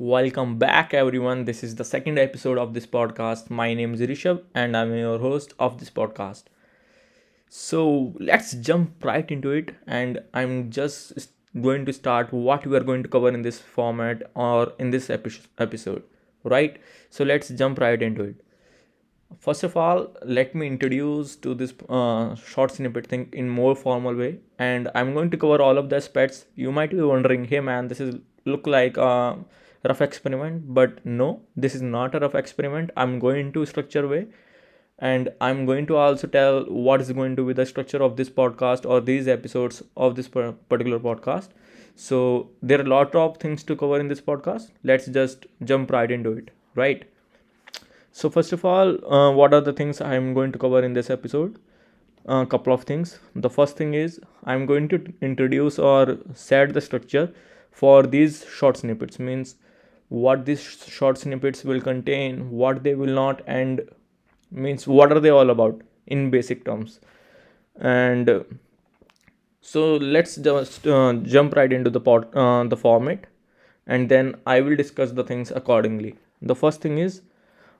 Welcome back, everyone. This is the second episode of this podcast. My name is Rishabh, and I'm your host of this podcast. So, let's jump right into it. And I'm just going to start what we are going to cover in this format or in this epi- episode, right? So, let's jump right into it. First of all, let me introduce to this uh, short snippet thing in more formal way, and I'm going to cover all of the aspects. You might be wondering, hey man, this is look like a rough experiment, but no, this is not a rough experiment. I'm going to structure way, and I'm going to also tell what is going to be the structure of this podcast or these episodes of this particular podcast. So there are a lot of things to cover in this podcast. Let's just jump right into it, right? So first of all, uh, what are the things I'm going to cover in this episode? A couple of things. The first thing is I'm going to introduce or set the structure for these short snippets. Means what these short snippets will contain, what they will not, and means what are they all about in basic terms. And uh, so let's just uh, jump right into the pod, uh, the format, and then I will discuss the things accordingly. The first thing is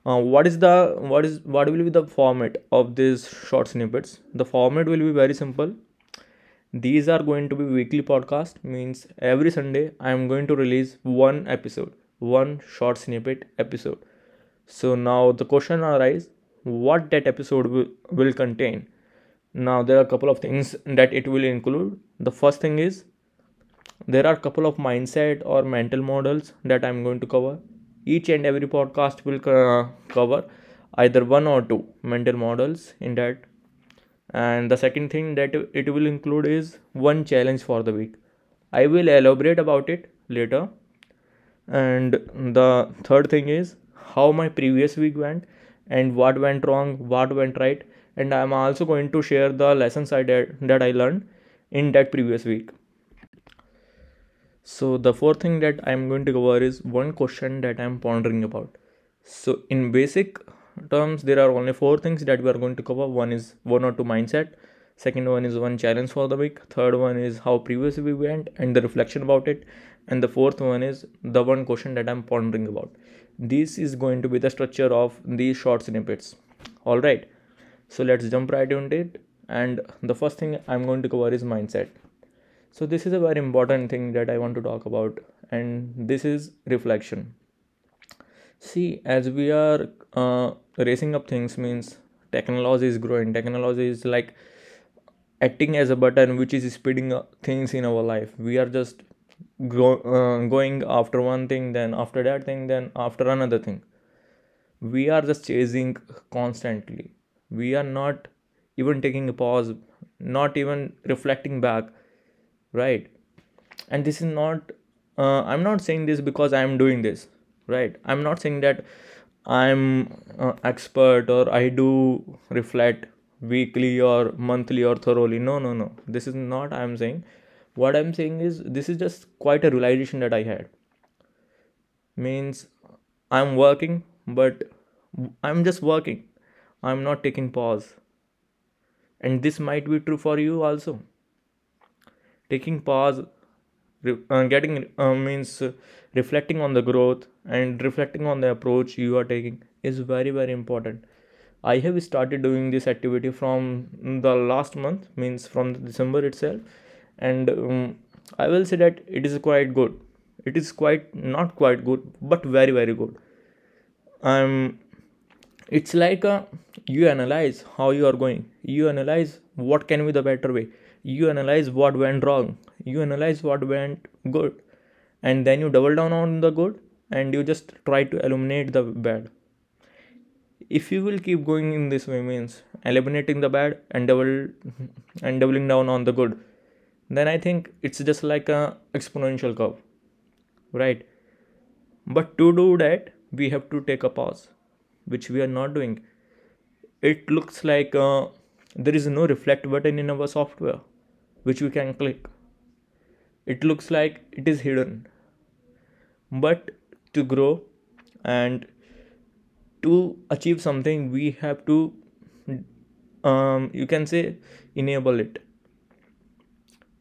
uh, what is the what is what will be the format of these short snippets the format will be very simple these are going to be weekly podcast means every sunday i am going to release one episode one short snippet episode. So now the question arises what that episode will, will contain? Now there are a couple of things that it will include. The first thing is there are a couple of mindset or mental models that i'm going to cover. Each and every podcast will co- cover either one or two mental models in that. And the second thing that it will include is one challenge for the week. I will elaborate about it later and the third thing is how my previous week went and what went wrong what went right. And i'm also going to share the lessons i did that i learned in that previous week. So the fourth thing that i'm going to cover is one question that i'm pondering about. So in basic terms there are only four things that we are going to cover. One is one or two mindset. Second one is one challenge for the week. Third one is how previous we went and the reflection about it and the fourth one is the one question that i'm pondering about. This is going to be the structure of these short snippets. All right. So let's jump right into it. And the first thing i'm going to cover is mindset. So this is a very important thing that i want to talk about. And this is reflection. See as we are uh, racing up things means technology is growing. Technology is like acting as a button which is speeding up things in our life. We are just grow, uh, going after one thing then after that thing then after another thing. We are just chasing constantly. We are not even taking a pause not even reflecting back right? And this is not uh, i'm not saying this because i'm doing this right? I'm not saying that i'm uh, expert or i do reflect weekly or monthly or thoroughly. No no no. This is not i'm saying what i'm saying is this is just quite a realization that i had. Means i'm working but i'm just working. I'm not taking pause. And this might be true for you also. Taking pause uh, getting uh, means uh, reflecting on the growth and reflecting on the approach you are taking is very very important. I have started doing this activity from the last month means from december itself and um, i will say that it is quite good. It is quite not quite good but very very good. Um it's like uh, you analyze how you are going. You analyze what can be the better way. You analyze what went wrong. You analyze what went good. And then you double down on the good and you just try to eliminate the bad. If you will keep going in this way means eliminating the bad and double and doubling down on the good then i think it's just like a exponential curve right? But to do that we have to take a pause which we are not doing. It looks like uh, there is no reflect button in our software which we can click. It looks like it is hidden but to grow and to achieve something we have to um, you can say enable it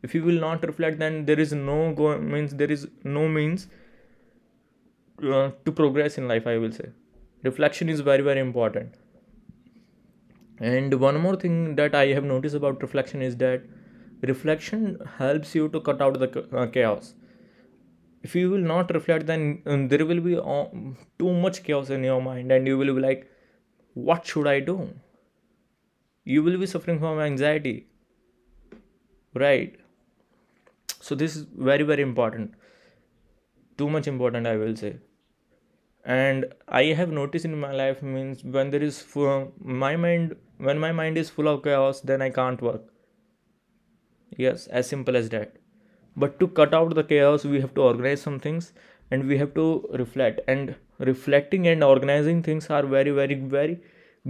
if you will not reflect then there is no go means there is no means uh, to progress in life i will say. Reflection is very very important. And one more thing that i have noticed about reflection is that reflection helps you to cut out the uh, chaos. If you will not reflect then um, there will be uh, too much chaos in your mind and you will be like what should i do? You will be suffering from anxiety. Right so this is very very important. Too much important i will say. And i have noticed in my life means when there is full, my mind when my mind is full of chaos then i can't work. Yes as simple as that. But to cut out the chaos we have to organize some things and we have to reflect. And reflecting and organizing things are very very very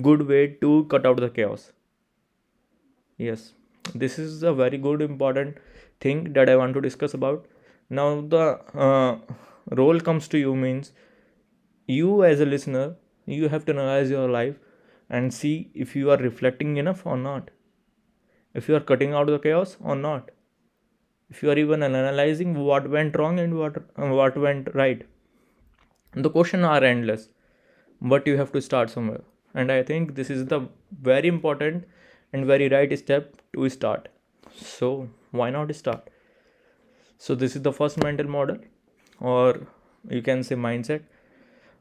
good way to cut out the chaos. Yes this is a very good important thing that i want to discuss about. Now the uh, role comes to you means you as a listener you have to analyze your life and see if you are reflecting enough or not. If you are cutting out the chaos or not. If you are even analyzing what went wrong and what uh, what went right. The questions are endless but you have to start somewhere. And i think this is the very important and very right step to start. So why not start? So this is the first mental model or you can say mindset.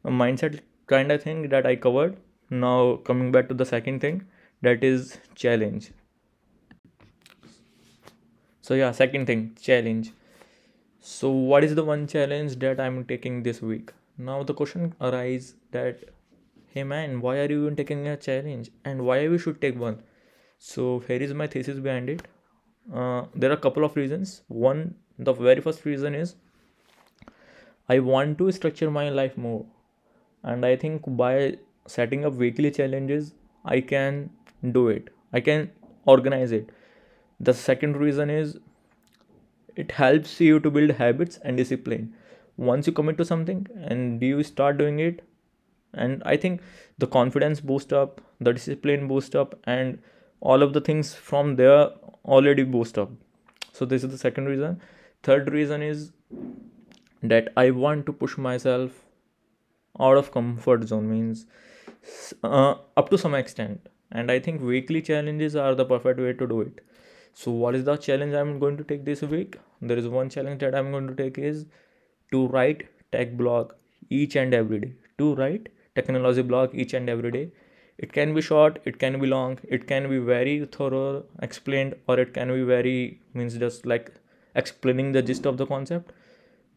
A mindset kind of thing that i covered. Now coming back to the second thing that is challenge. So yeah second thing challenge. So what is the one challenge that i'm taking this week? Now the question arises that hey man why are you even taking a challenge? And why we should take one so here is my thesis behind it. Uh, there are a couple of reasons. One the very first reason is i want to structure my life more. And i think by setting up weekly challenges i can do it. I can organize it. The second reason is it helps you to build habits and discipline. Once you commit to something and you start doing it and i think the confidence boost up the discipline boost up and all of the things from there already boost up. So this is the second reason. Third reason is that i want to push myself out of comfort zone means uh, up to some extent. And i think weekly challenges are the perfect way to do it. So what is the challenge i'm going to take this week? There is one challenge that i'm going to take is to write tech blog each and every day. To write technology blog each and every day it can be short it can be long it can be very thorough explained or it can be very means just like explaining the gist of the concept.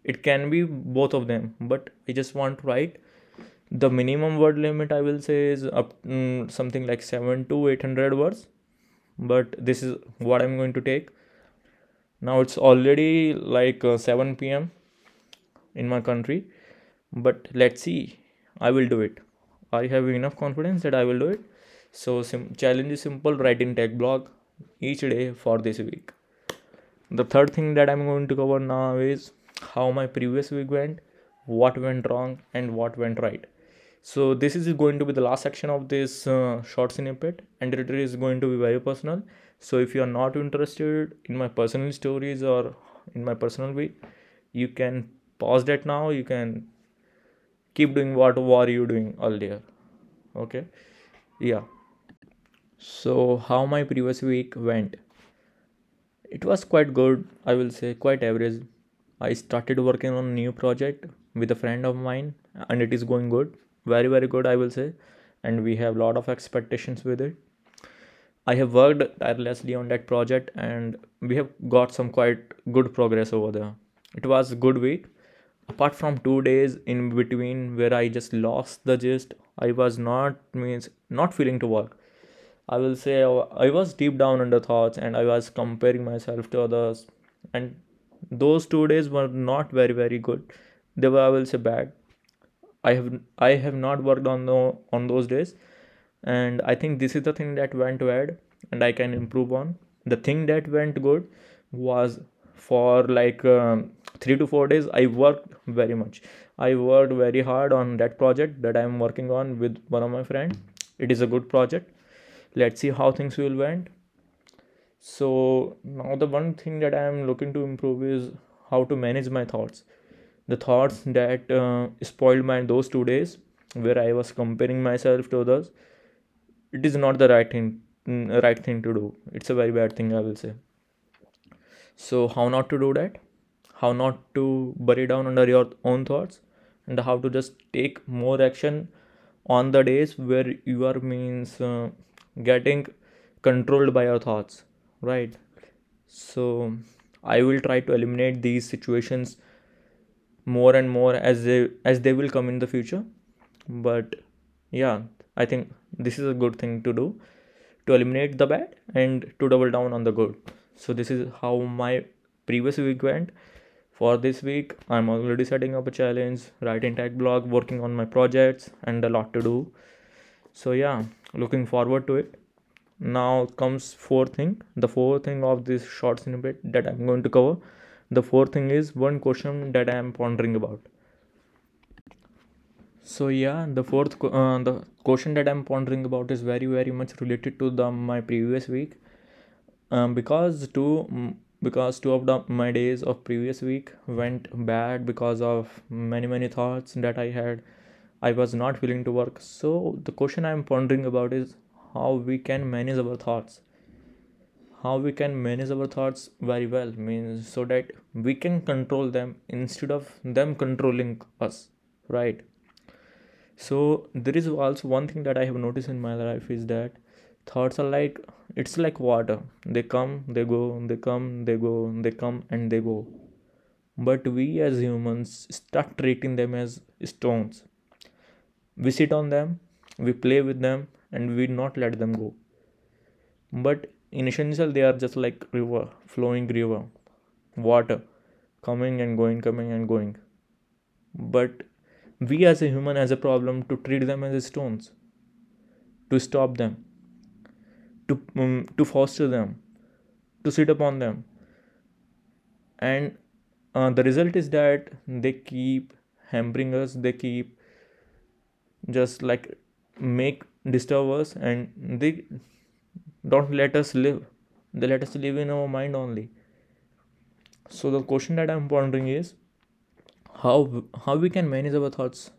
It can be both of them but i just want to write. The minimum word limit i will say is up mm, something like 7 to 800 words but this is what i'm going to take. Now it's already like uh, 7 pm in my country but let's see. I will do it I have enough confidence that I will do it. So sim- challenge is simple: writing tech blog each day for this week. The third thing that I'm going to cover now is how my previous week went, what went wrong, and what went right. So this is going to be the last section of this uh, short snippet, and it is going to be very personal. So if you are not interested in my personal stories or in my personal week, you can pause that now. You can keep doing what were you doing earlier. Okay? Yeah. So how my previous week went? It was quite good i will say quite average. I started working on a new project with a friend of mine and it is going good. Very very good i will say. And we have a lot of expectations with it. I have worked tirelessly on that project and we have got some quite good progress over there. It was a good week apart from two days in between where i just lost the gist i was not means not feeling to work. I will say i was deep down under thoughts and i was comparing myself to others. And those two days were not very very good. They were i will say bad. I have i have not worked on the on those days. And i think this is the thing that went bad and i can improve on. The thing that went good was for like um, three to four days i worked very much. I worked very hard on that project that i'm working on with one of my friends it is a good project. Let's see how things will went. So now the one thing that i am looking to improve is how to manage my thoughts. The thoughts that uh, spoiled my those two days where i was comparing myself to others it is not the right thing mm, right thing to do. It's a very bad thing i will say. So how not to do that how not to bury down under your own thoughts and how to just take more action on the days where you are means uh, getting controlled by your thoughts right? So i will try to eliminate these situations more and more as they as they will come in the future. But yeah i think this is a good thing to do to eliminate the bad and to double down on the good. So this is how my previous week went for this week i'm already setting up a challenge writing tech blog working on my projects and a lot to do. So yeah looking forward to it. Now comes fourth thing. The fourth thing of this short snippet that i'm going to cover. The fourth thing is one question that i am pondering about. So yeah the fourth uh, the question that i'm pondering about is very very much related to the my previous week. Um, because mm, because two of the, my days of previous week went bad because of many many thoughts that i had. I was not willing to work. So the question i'm pondering about is how we can manage our thoughts. How we can manage our thoughts very well means so that we can control them instead of them controlling us right? So there is also one thing that i have noticed in my life is that thoughts are like it's like water. They come they go they come they go they come and they go. But we as humans start treating them as stones. We sit on them we play with them and we not let them go. But in essential they are just like river flowing river. Water coming and going coming and going. But we as a human has a problem to treat them as stones to stop them to um, to foster them to sit upon them. And uh, the result is that they keep hampering us they keep just like make disturb us and they don't let us live. They let us live in our mind only. So the question that i'm pondering is how how we can manage our thoughts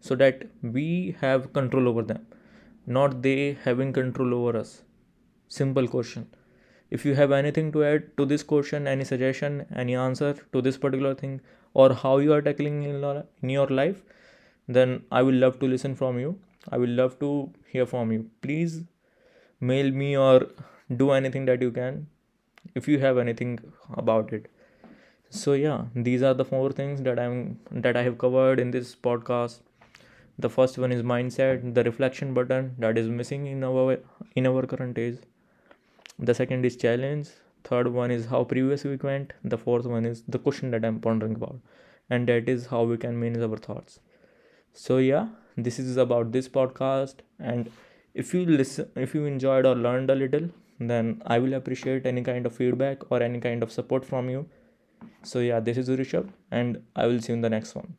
so that we have control over them not they having control over us. Simple question. If you have anything to add to this question any suggestion any answer to this particular thing or how you are tackling in your life then i will love to listen from you. I will love to hear from you. Please mail me or do anything that you can if you have anything about it. So yeah these are the four things that i'm that i have covered in this podcast the first one is mindset the reflection button that is missing in our in our current age. The second is challenge. Third one is how previous week went. The fourth one is the question that i'm pondering about. And that is how we can manage our thoughts. So yeah this is about this podcast. And if you listen if you enjoyed or learned a little then i will appreciate any kind of feedback or any kind of support from you. So yeah this is Rishabh and i will see you in the next one